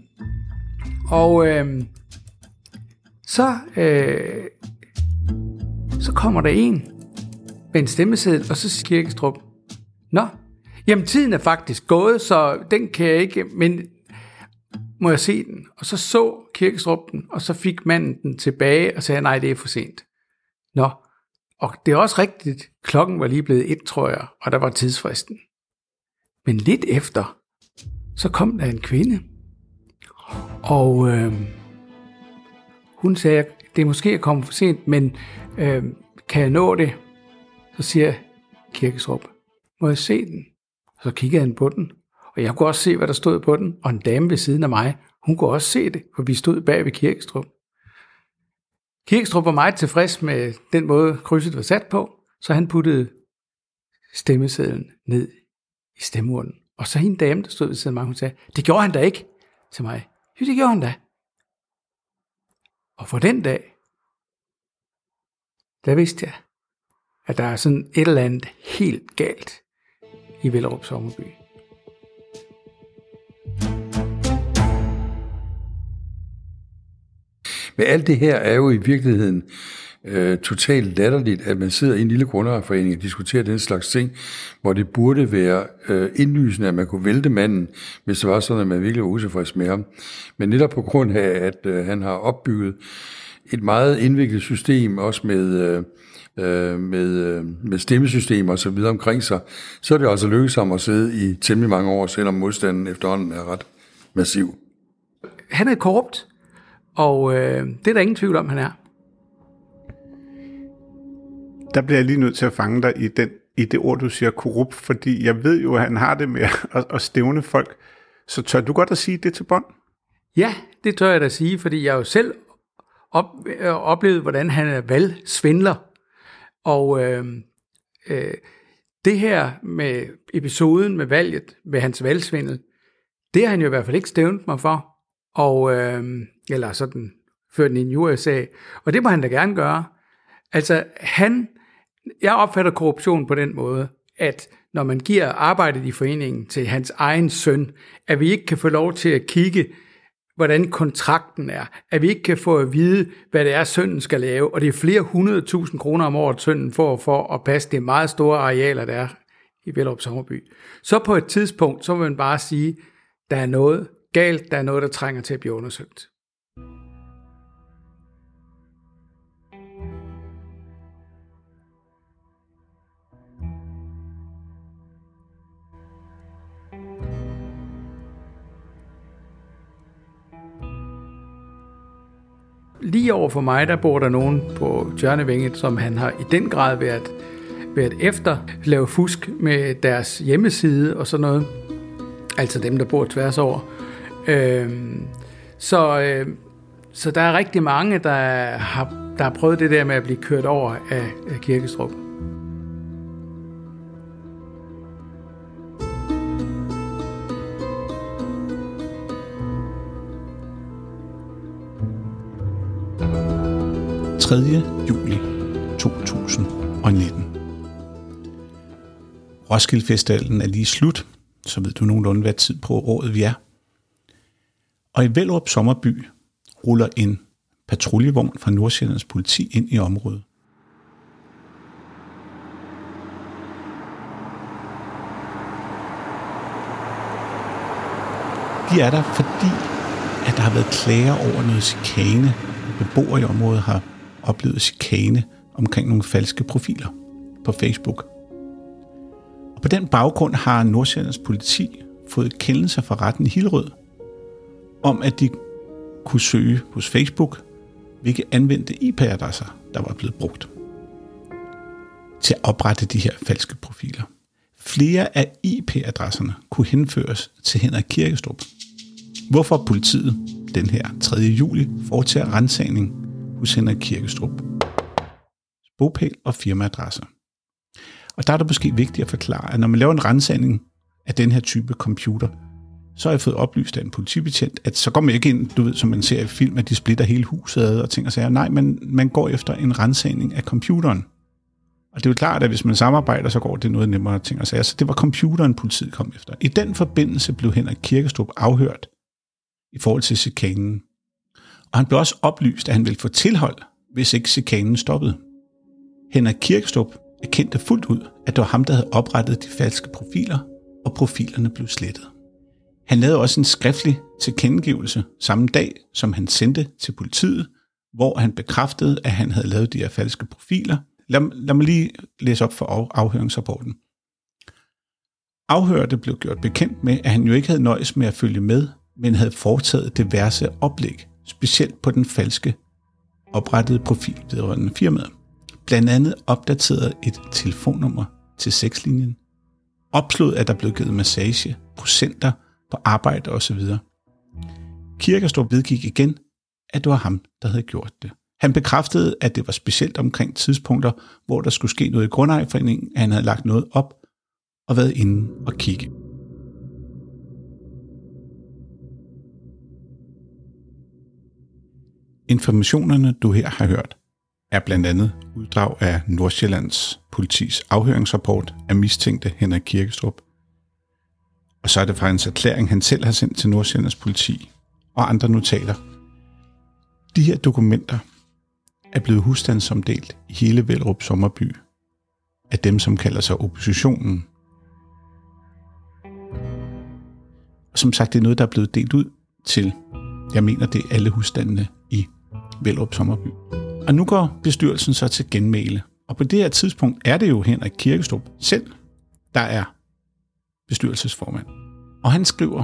Og øh, så, øh, så kommer der en med en stemmeseddel, og så siger Kirkestrup, Nå, jamen tiden er faktisk gået, så den kan jeg ikke, men må jeg se den? Og så så Kirkestrup den, og så fik manden den tilbage og sagde, nej, det er for sent. Nå, og det er også rigtigt, klokken var lige blevet et, tror jeg, og der var tidsfristen. Men lidt efter, så kom der en kvinde, og øh, hun sagde, det er måske at komme for sent, men øh, kan jeg nå det? Så siger Kirkesrup, må jeg se den? Og så kiggede han på den, og jeg kunne også se, hvad der stod på den, og en dame ved siden af mig, hun kunne også se det, for vi stod bag ved Kirkestrup. Kirkstrup var meget tilfreds med den måde, krydset var sat på, så han puttede stemmesedlen ned i stemmeurnen. Og så en dame, der stod ved siden af mig, hun sagde, det gjorde han da ikke til mig. Jo, det gjorde han da. Og for den dag, der vidste jeg, at der er sådan et eller andet helt galt i Vellerup Sommerby. Men alt det her er jo i virkeligheden øh, totalt latterligt, at man sidder i en lille grundejerforening og diskuterer den slags ting, hvor det burde være øh, indlysende, at man kunne vælte manden, hvis det var sådan, at man virkelig var utilfreds med ham. Men netop på grund af, at øh, han har opbygget et meget indviklet system, også med... Øh, øh med, øh, med stemmesystem og så videre omkring sig, så er det altså lykkedes ham at sidde i temmelig mange år, selvom modstanden efterhånden er ret massiv. Han er korrupt. Og øh, det er der ingen tvivl om, han er. Der bliver jeg lige nødt til at fange dig i, den, i det ord, du siger korrupt, fordi jeg ved jo, at han har det med [LAUGHS] at, at stævne folk. Så tør du godt at sige det til bånd? Ja, det tør jeg da sige, fordi jeg jo selv op, øh, oplevet, hvordan han er valgsvindler. Og øh, øh, det her med episoden med valget, med hans valgsvindel, det har han jo i hvert fald ikke stævnet mig for. Og øh, eller sådan ført den i USA. Og det må han da gerne gøre. Altså, han, jeg opfatter korruption på den måde, at når man giver arbejdet i foreningen til hans egen søn, at vi ikke kan få lov til at kigge, hvordan kontrakten er, at vi ikke kan få at vide, hvad det er, sønnen skal lave, og det er flere hundrede tusind kroner om året, sønnen får for at passe det meget store arealer, der er i Vellerup Sommerby. Så på et tidspunkt, så vil man bare sige, der er noget galt, der er noget, der trænger til at blive undersøgt. Lige over for mig, der bor der nogen på Tjørnevinget, som han har i den grad været, været efter, lave fusk med deres hjemmeside og sådan noget. Altså dem, der bor tværs over. Øh, så, øh, så der er rigtig mange, der har, der har prøvet det der med at blive kørt over af, af Kirkestrup. – 3. juli 2019. Roskilde Festivalen er lige slut, så ved du nogenlunde, hvad tid på året vi er. Og i Vellerup Sommerby ruller en patruljevogn fra Nordsjællands politi ind i området. De er der, fordi at der har været klager over noget chikane. Beboere i området har oplevet chikane omkring nogle falske profiler på Facebook. Og på den baggrund har Nordsjællands politi fået kendelse fra retten i Hillerød om, at de kunne søge hos Facebook, hvilke anvendte IP-adresser, der var blevet brugt til at oprette de her falske profiler. Flere af IP-adresserne kunne henføres til Henrik Kirkestrup. Hvorfor politiet den her 3. juli foretager rensagning hos Henrik Kirkestrup. Bopæl og firmaadresser. Og der er det måske vigtigt at forklare, at når man laver en rensagning af den her type computer, så har jeg fået oplyst af en politibetjent, at så går man ikke ind, du ved, som man ser i film, at de splitter hele huset ad og ting og sager. Nej, men man går efter en rensagning af computeren. Og det er jo klart, at hvis man samarbejder, så går det noget nemmere ting og sager. Så det var computeren, politiet kom efter. I den forbindelse blev Henrik Kirkestrup afhørt i forhold til chikanen. Og han blev også oplyst, at han ville få tilhold, hvis ikke chikanen stoppede. Henrik Kirkestrup erkendte fuldt ud, at det var ham, der havde oprettet de falske profiler, og profilerne blev slettet. Han lavede også en skriftlig tilkendegivelse samme dag, som han sendte til politiet, hvor han bekræftede, at han havde lavet de her falske profiler. Lad, lad mig lige læse op for afhøringsrapporten. Afhørte blev gjort bekendt med, at han jo ikke havde nøjes med at følge med, men havde foretaget diverse oplæg, specielt på den falske oprettede profil vedrørende firmaet. Blandt andet opdateret et telefonnummer til sexlinjen, opslået, at der blev givet massage, procenter på arbejde osv. Kirkestrup vedgik igen, at det var ham, der havde gjort det. Han bekræftede, at det var specielt omkring tidspunkter, hvor der skulle ske noget i grundejerforeningen, at han havde lagt noget op og været inde og kigge. Informationerne, du her har hørt, er blandt andet uddrag af Nordsjællands politis afhøringsrapport af mistænkte Henrik Kirkestrup. Og så er det fra en erklæring, han selv har sendt til Nordsjællands politi og andre notater. De her dokumenter er blevet husstandsomdelt i hele Velrup Sommerby af dem, som kalder sig oppositionen. Og som sagt, det er noget, der er blevet delt ud til, jeg mener, det er alle husstandene i Velrup Sommerby. Og nu går bestyrelsen så til genmæle. Og på det her tidspunkt er det jo Henrik Kirkestrup selv, der er bestyrelsesformand. Og han skriver,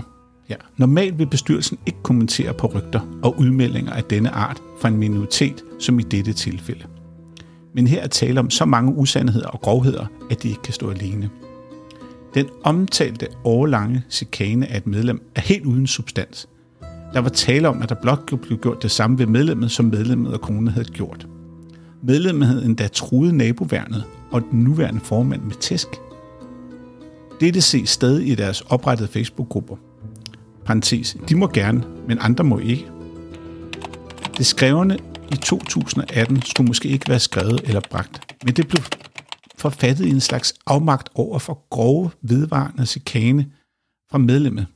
ja, normalt vil bestyrelsen ikke kommentere på rygter og udmeldinger af denne art fra en minoritet, som i dette tilfælde. Men her er tale om så mange usandheder og grovheder, at de ikke kan stå alene. Den omtalte årlange chikane af et medlem er helt uden substans – der var tale om, at der blot blev gjort det samme ved medlemmet, som medlemmet og konen havde gjort. Medlemmet havde endda truet naboværnet og den nuværende formand med tæsk. Dette ses stadig i deres oprettede Facebook-grupper. Parenthes, de må gerne, men andre må ikke. Det skrevne i 2018 skulle måske ikke være skrevet eller bragt, men det blev forfattet i en slags afmagt over for grove, vedvarende chikane fra medlemmet.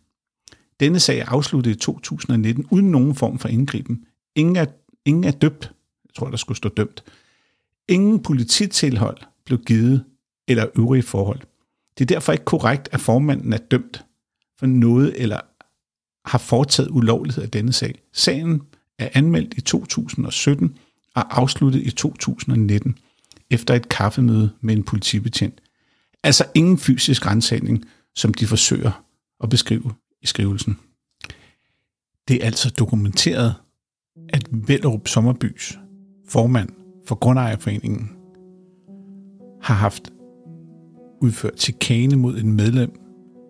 Denne sag er afsluttet i 2019 uden nogen form for indgriben. Ingen er, ingen er døbt. Jeg tror, der skulle stå dømt. Ingen polititilhold blev givet eller øvrige forhold. Det er derfor ikke korrekt, at formanden er dømt for noget eller har foretaget ulovlighed af denne sag. Sagen er anmeldt i 2017 og afsluttet i 2019 efter et kaffemøde med en politibetjent. Altså ingen fysisk rensagning, som de forsøger at beskrive i skrivelsen. Det er altså dokumenteret at Vellerup Sommerbys formand for Grundejerforeningen har haft udført chikane mod en medlem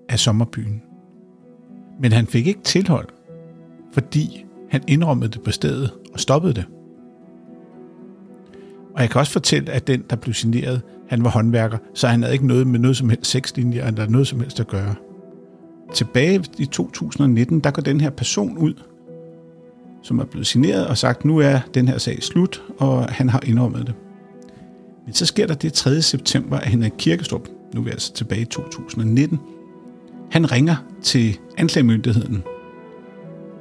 af sommerbyen. Men han fik ikke tilhold, fordi han indrømmede det på stedet og stoppede det. Og jeg kan også fortælle, at den, der blev signeret, han var håndværker, så han havde ikke noget med noget som helst sexlinjer, eller noget som helst at gøre. Tilbage i 2019, der går den her person ud, som er blevet signeret og sagt, nu er den her sag slut, og han har indrømmet det. Men så sker der det 3. september, at Henrik Kirkestrup, nu er vi altså tilbage i 2019, han ringer til anklagemyndigheden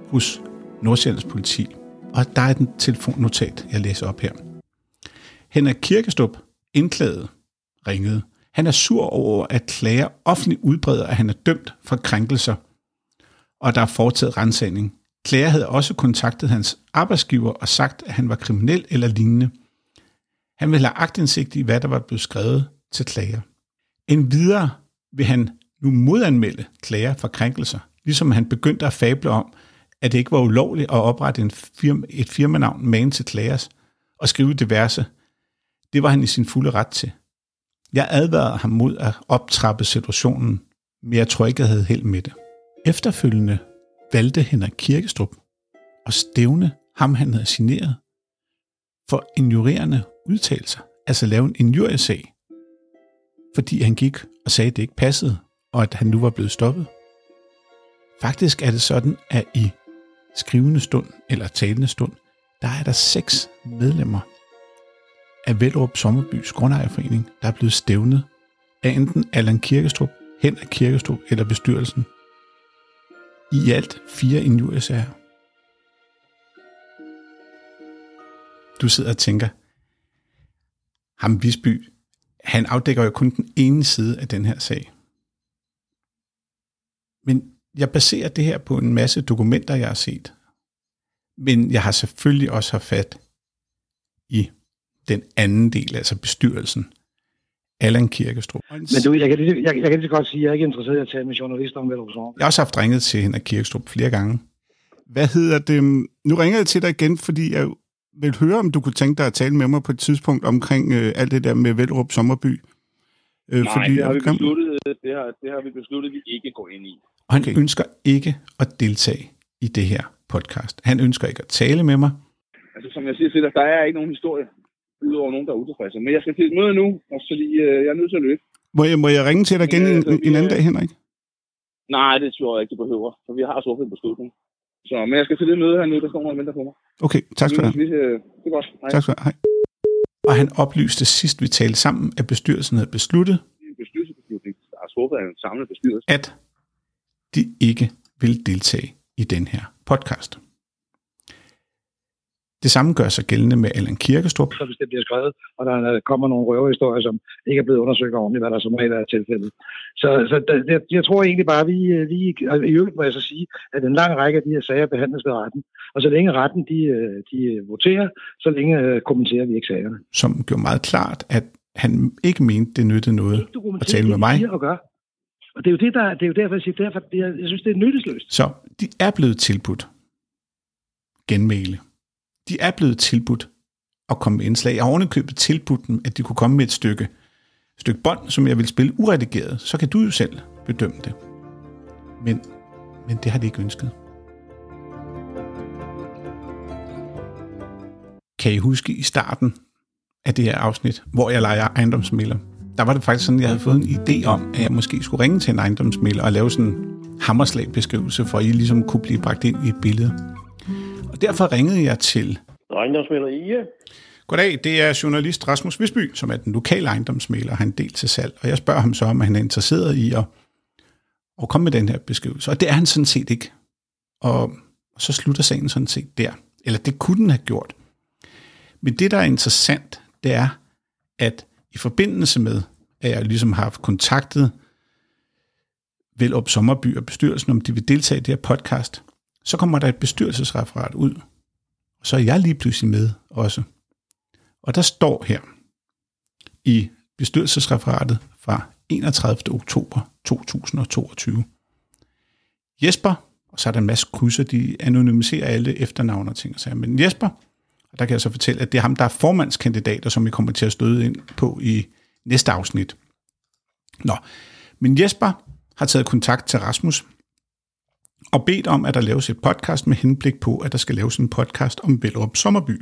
hos Nordsjællands politi, og der er den telefonnotat, jeg læser op her. Henrik Kirkestrup, indklaget, ringede. Han er sur over, at klager offentligt udbreder, at han er dømt for krænkelser, og der er foretaget rensagning. Klager havde også kontaktet hans arbejdsgiver og sagt, at han var kriminel eller lignende. Han vil have agtindsigt i, hvad der var blevet skrevet til klager. En videre vil han nu modanmelde klager for krænkelser, ligesom han begyndte at fable om, at det ikke var ulovligt at oprette en firma, et firmanavn man til klagers og skrive diverse. Det var han i sin fulde ret til. Jeg advarede ham mod at optrappe situationen, men jeg tror ikke, jeg havde held med det. Efterfølgende valgte Henrik Kirkestrup at stævne ham, han havde signeret, for injurerende udtalelser, altså lave en injuriesag, fordi han gik og sagde, at det ikke passede, og at han nu var blevet stoppet. Faktisk er det sådan, at i skrivende stund eller talende stund, der er der seks medlemmer af Vellerup Sommerbys Grundejerforening, der er blevet stævnet af enten Allan Kirkestrup, Henrik Kirkestrup eller bestyrelsen. I alt fire injuriesager. Du sidder og tænker, ham Visby, han afdækker jo kun den ene side af den her sag. Men jeg baserer det her på en masse dokumenter, jeg har set. Men jeg har selvfølgelig også haft fat i den anden del, altså bestyrelsen. Allan Kirkestrup. Men du, jeg kan, lige, jeg, jeg kan lige så godt sige, at jeg er ikke interesseret i at tale med journalister om Vellerup Jeg har også haft ringet til Henrik Kirkestrup flere gange. Hvad hedder det? Nu ringer jeg til dig igen, fordi jeg vil høre, om du kunne tænke dig at tale med mig på et tidspunkt omkring øh, alt det der med Vellerup Sommerby. Øh, Nej, fordi det har, vi besluttet, det, har, det har vi besluttet, at vi ikke går ind i. Og han okay. ønsker ikke at deltage i det her podcast. Han ønsker ikke at tale med mig. Altså, som jeg siger til dig, der er ikke nogen historie, udover nogen, der er utilfredse. Men jeg skal til et møde nu, og så lige, øh, jeg er nødt til at løbe. Må jeg, må jeg ringe til dig igen en, en, en anden dag, Henrik? Nej, det tror jeg ikke, du behøver, for vi har truffet en beslutning. Så, men jeg skal til det møde her nu, der står noget mindre på mig. Okay, tak skal du have. Øh, det er godt. Hej. Tak skal du have. Hej. Og han oplyste sidst, vi talte sammen, at bestyrelsen havde besluttet, en bestyrelsesbeslutning, der er truffet af en samlet bestyrelse, at de ikke vil deltage i den her podcast. Det samme gør sig gældende med Allan Kirkestrup. Så hvis det bliver skrevet, og der kommer nogle røverhistorier, som ikke er blevet undersøgt ordentligt, hvad der som regel er tilfældet. Så, så jeg, jeg tror egentlig bare, vi, vi i øvrigt må jeg så sige, at en lang række af de her sager behandles ved retten. Og så længe retten de, de voterer, så længe øh, kommenterer vi ikke sagerne. Som gjorde meget klart, at han ikke mente, det nyttede noget at tale med mig. Og gør. Og det er jo, det, der, det er jo derfor, jeg siger, derfor, jeg, jeg synes, det er nyttesløst. Så de er blevet tilbudt genmæle de er blevet tilbudt at komme med indslag. Jeg har ovenikøbet tilbudt dem, at de kunne komme med et stykke, stykke bånd, som jeg vil spille uredigeret. Så kan du jo selv bedømme det. Men, men det har de ikke ønsket. Kan I huske i starten af det her afsnit, hvor jeg leger ejendomsmælder? Der var det faktisk sådan, at jeg havde fået en idé om, at jeg måske skulle ringe til en ejendomsmælder og lave sådan en hammerslagbeskrivelse, for at I ligesom kunne blive bragt ind i et billede derfor ringede jeg til... Ejendomsmælder I. Goddag, det er journalist Rasmus Visby, som er den lokale ejendomsmælder, han del til salg. Og jeg spørger ham så, om han er interesseret i at, at komme med den her beskrivelse. Og det er han sådan set ikke. Og, og så slutter sagen sådan set der. Eller det kunne den have gjort. Men det, der er interessant, det er, at i forbindelse med, at jeg ligesom har haft kontaktet Velop Sommerby og bestyrelsen, om de vil deltage i det her podcast, så kommer der et bestyrelsesreferat ud, og så er jeg lige pludselig med også. Og der står her i bestyrelsesreferatet fra 31. oktober 2022. Jesper Og så er der en masse krydser, de anonymiserer alle efternavne og ting og sager. Men Jesper, og der kan jeg så fortælle, at det er ham, der er formandskandidater, som vi kommer til at støde ind på i næste afsnit. Nå, men Jesper har taget kontakt til Rasmus og bedt om, at der laves et podcast med henblik på, at der skal laves en podcast om Vellerup Sommerby.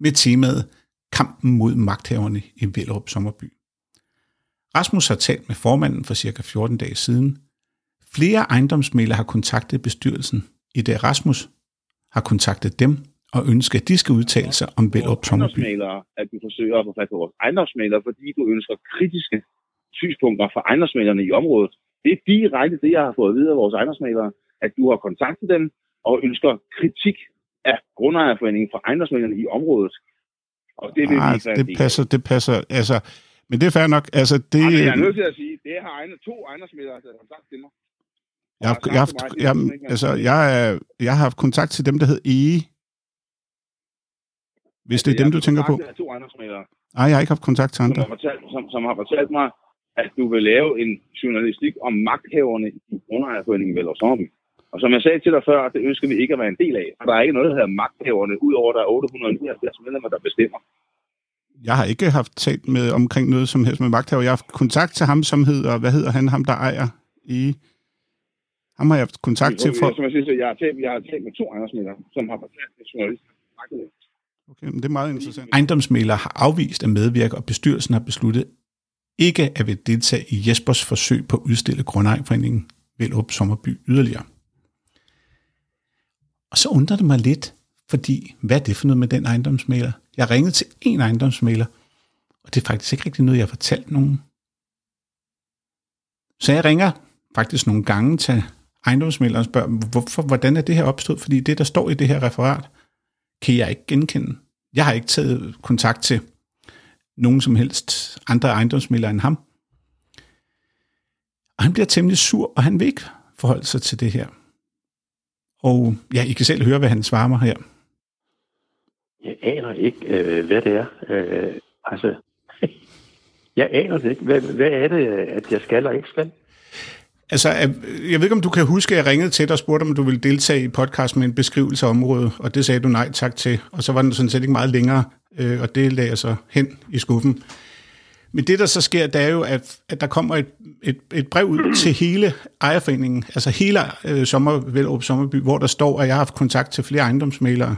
Med temaet Kampen mod magthaverne i Vellerup Sommerby. Rasmus har talt med formanden for cirka 14 dage siden. Flere ejendomsmælere har kontaktet bestyrelsen, i det Rasmus har kontaktet dem og ønsker, at de skal udtale sig om Vellerup Sommerby. at du forsøger at få fat på vores ejendomsmalere, fordi du ønsker kritiske synspunkter fra ejendomsmalerne i området. Det er direkte det, jeg har fået at vide af vores ejendomsmalere, at du har kontaktet dem og ønsker kritik af grundejerforeningen fra ejendomsmalerne i området. Og det vil Ah, en det del af. passer, det passer, altså, men det er fair nok, altså det, men jeg er nødt til at sige, det har egne, to ejendomsmalere, der har kontakt til mig. jeg, har, jeg, har, haft- jeg, altså, jeg, jeg har haft kontakt til dem, der hed Ege, hvis det er dem, du tænker på. Jeg har to ejendomsmalere, Nej, jeg har ikke haft kontakt til som andre. har, fortalt, som, som har fortalt mig, at du vil lave en journalistik om magthaverne i grundejerforeningen Vellerup Sommerby. Og som jeg sagde til dig før, det ønsker vi ikke at være en del af. For der er ikke noget, der hedder magthaverne, udover at der er 879 medlemmer, der bestemmer. Jeg har ikke haft talt med omkring noget som helst med magthaver. Jeg har haft kontakt til ham, som hedder, hvad hedder han, ham der ejer i... Ham har jeg haft kontakt til for... Som jeg siger, så jeg har talt, jeg har talt med to ejendomsmælere, som har fortalt til journalister. Okay, men det er meget interessant. Ejendomsmælere har afvist at medvirke, og bestyrelsen har besluttet ikke at vil deltage i Jespers forsøg på at udstille Grundejerforeningen Vellup Sommerby yderligere. Og så undrer det mig lidt, fordi hvad er det for noget med den ejendomsmæler? Jeg ringede til en ejendomsmæler, og det er faktisk ikke rigtig noget, jeg har fortalt nogen. Så jeg ringer faktisk nogle gange til ejendomsmæleren og spørger, hvorfor, hvordan er det her opstået? Fordi det, der står i det her referat, kan jeg ikke genkende. Jeg har ikke taget kontakt til nogen som helst andre ejendomsmælere end ham. Og han bliver temmelig sur, og han vil ikke forholde sig til det her. Og ja, I kan selv høre, hvad han svarer mig her. Jeg aner ikke, øh, hvad det er. Øh, altså, [LAUGHS] jeg aner det ikke. Hvad, hvad er det, øh, at jeg skal og ikke skal? Altså, jeg ved ikke, om du kan huske, at jeg ringede til dig og spurgte, om du ville deltage i podcast med en beskrivelse af området, og det sagde du nej tak til. Og så var den sådan set ikke meget længere, øh, og det lagde jeg så hen i skuffen. Men det, der så sker, det er jo, at, at der kommer et, et, et brev ud til hele ejerforeningen, altså hele øh, Sommer, Vellerup Sommerby, hvor der står, at jeg har haft kontakt til flere ejendomsmalere,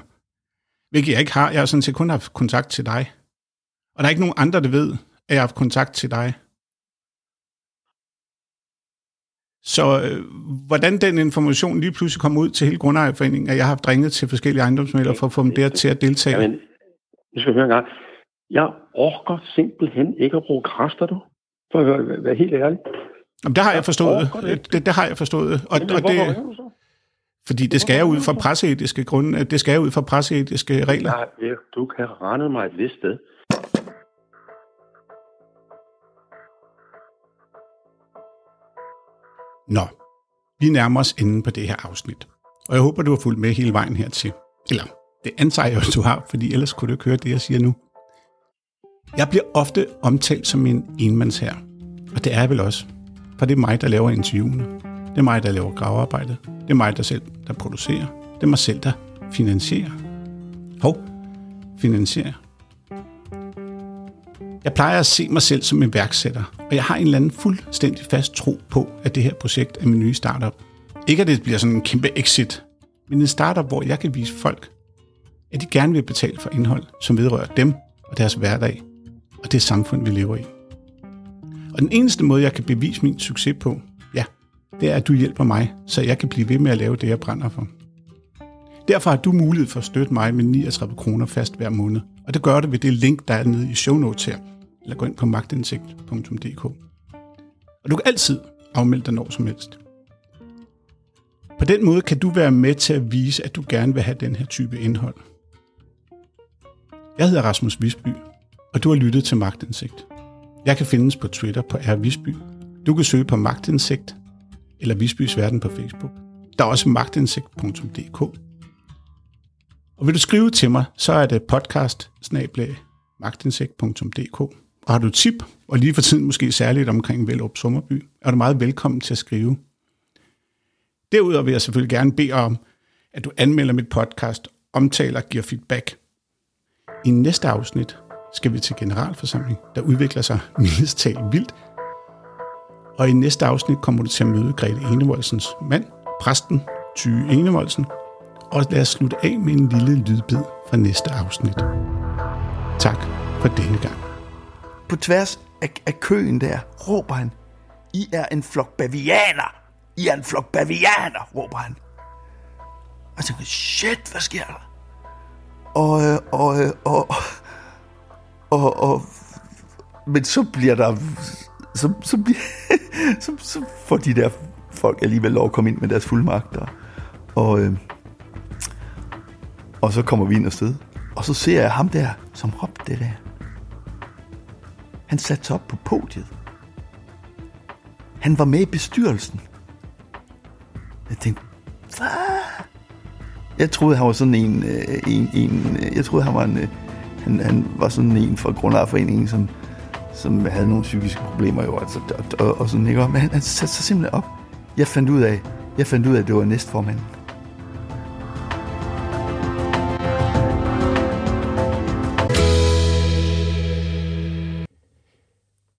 hvilket jeg ikke har. Jeg har sådan set kun haft kontakt til dig. Og der er ikke nogen andre, der ved, at jeg har haft kontakt til dig. Så øh, hvordan den information lige pludselig kom ud til hele Grundejerforeningen, at jeg har ringet til forskellige ejendomsmalere for at få dem der til at deltage. Jamen, du skal høre en gang. Jeg orker simpelthen ikke at bruge kræfter, du. For at være, være helt ærlig. Jamen, det har jeg forstået. Det, det har jeg forstået. Og, Jamen, og det, fordi det skal jeg ud fra presseetiske grunde, det skal jeg ud fra presseetiske regler. Ja, du kan rende mig et vist sted. Nå, vi nærmer os enden på det her afsnit. Og jeg håber, du har fulgt med hele vejen hertil. Eller, det antager jeg, at du har, fordi ellers kunne du ikke høre det, jeg siger nu. Jeg bliver ofte omtalt som en enmandsher, Og det er jeg vel også. For det er mig, der laver interviewene. Det er mig, der laver gravearbejdet. Det er mig, der selv der producerer. Det er mig selv, der finansierer. Hov, finansierer. Jeg plejer at se mig selv som en og jeg har en eller anden fuldstændig fast tro på, at det her projekt er min nye startup. Ikke at det bliver sådan en kæmpe exit, men en startup, hvor jeg kan vise folk, at de gerne vil betale for indhold, som vedrører dem og deres hverdag, og det samfund, vi lever i. Og den eneste måde, jeg kan bevise min succes på, ja, det er, at du hjælper mig, så jeg kan blive ved med at lave det, jeg brænder for. Derfor har du mulighed for at støtte mig med 39 kroner fast hver måned, og det gør du ved det link, der er nede i show notes her, eller gå ind på magtindsigt.dk. Og du kan altid afmelde dig når som helst. På den måde kan du være med til at vise, at du gerne vil have den her type indhold. Jeg hedder Rasmus Visby, og du har lyttet til Magtindsigt. Jeg kan findes på Twitter på R. Visby. Du kan søge på Magtindsigt eller Visbys Verden på Facebook. Der er også magtindsigt.dk. Og vil du skrive til mig, så er det podcast magtindsigt.dk. Og har du tip, og lige for tiden måske særligt omkring Vellup Sommerby, er du meget velkommen til at skrive. Derudover vil jeg selvfølgelig gerne bede om, at du anmelder mit podcast, omtaler og giver feedback. I næste afsnit skal vi til generalforsamling, der udvikler sig [LAUGHS] mildest talt vildt. Og i næste afsnit kommer du til at møde Grete Enevoldsens mand, præsten Tyge Enevoldsen. Og lad os slutte af med en lille lydbid fra næste afsnit. Tak for denne gang. På tværs af, af køen der råber han, I er en flok bavianer! I er en flok bavianer, råber han. Og jeg tænker, shit, hvad sker der? Og, og, og, og, og, og, men så bliver der, så, så, bliver, [LAUGHS] så, så får de der folk alligevel lov at komme ind med deres fuldmagter. Og, øh, og så kommer vi ind afsted. sted. Og så ser jeg ham der, som råbte det der. Han satte sig op på podiet. Han var med i bestyrelsen. Jeg tænkte, hvad? Jeg troede, han var sådan en, øh, en, en øh, jeg troede, han var en, øh, han, han var sådan en fra Grundejerforeningen, som, som havde nogle psykiske problemer jo, altså, og, og, og sådan, ikke? Men han, han satte sig simpelthen op. Jeg fandt ud af, jeg fandt ud af, at det var næstformanden.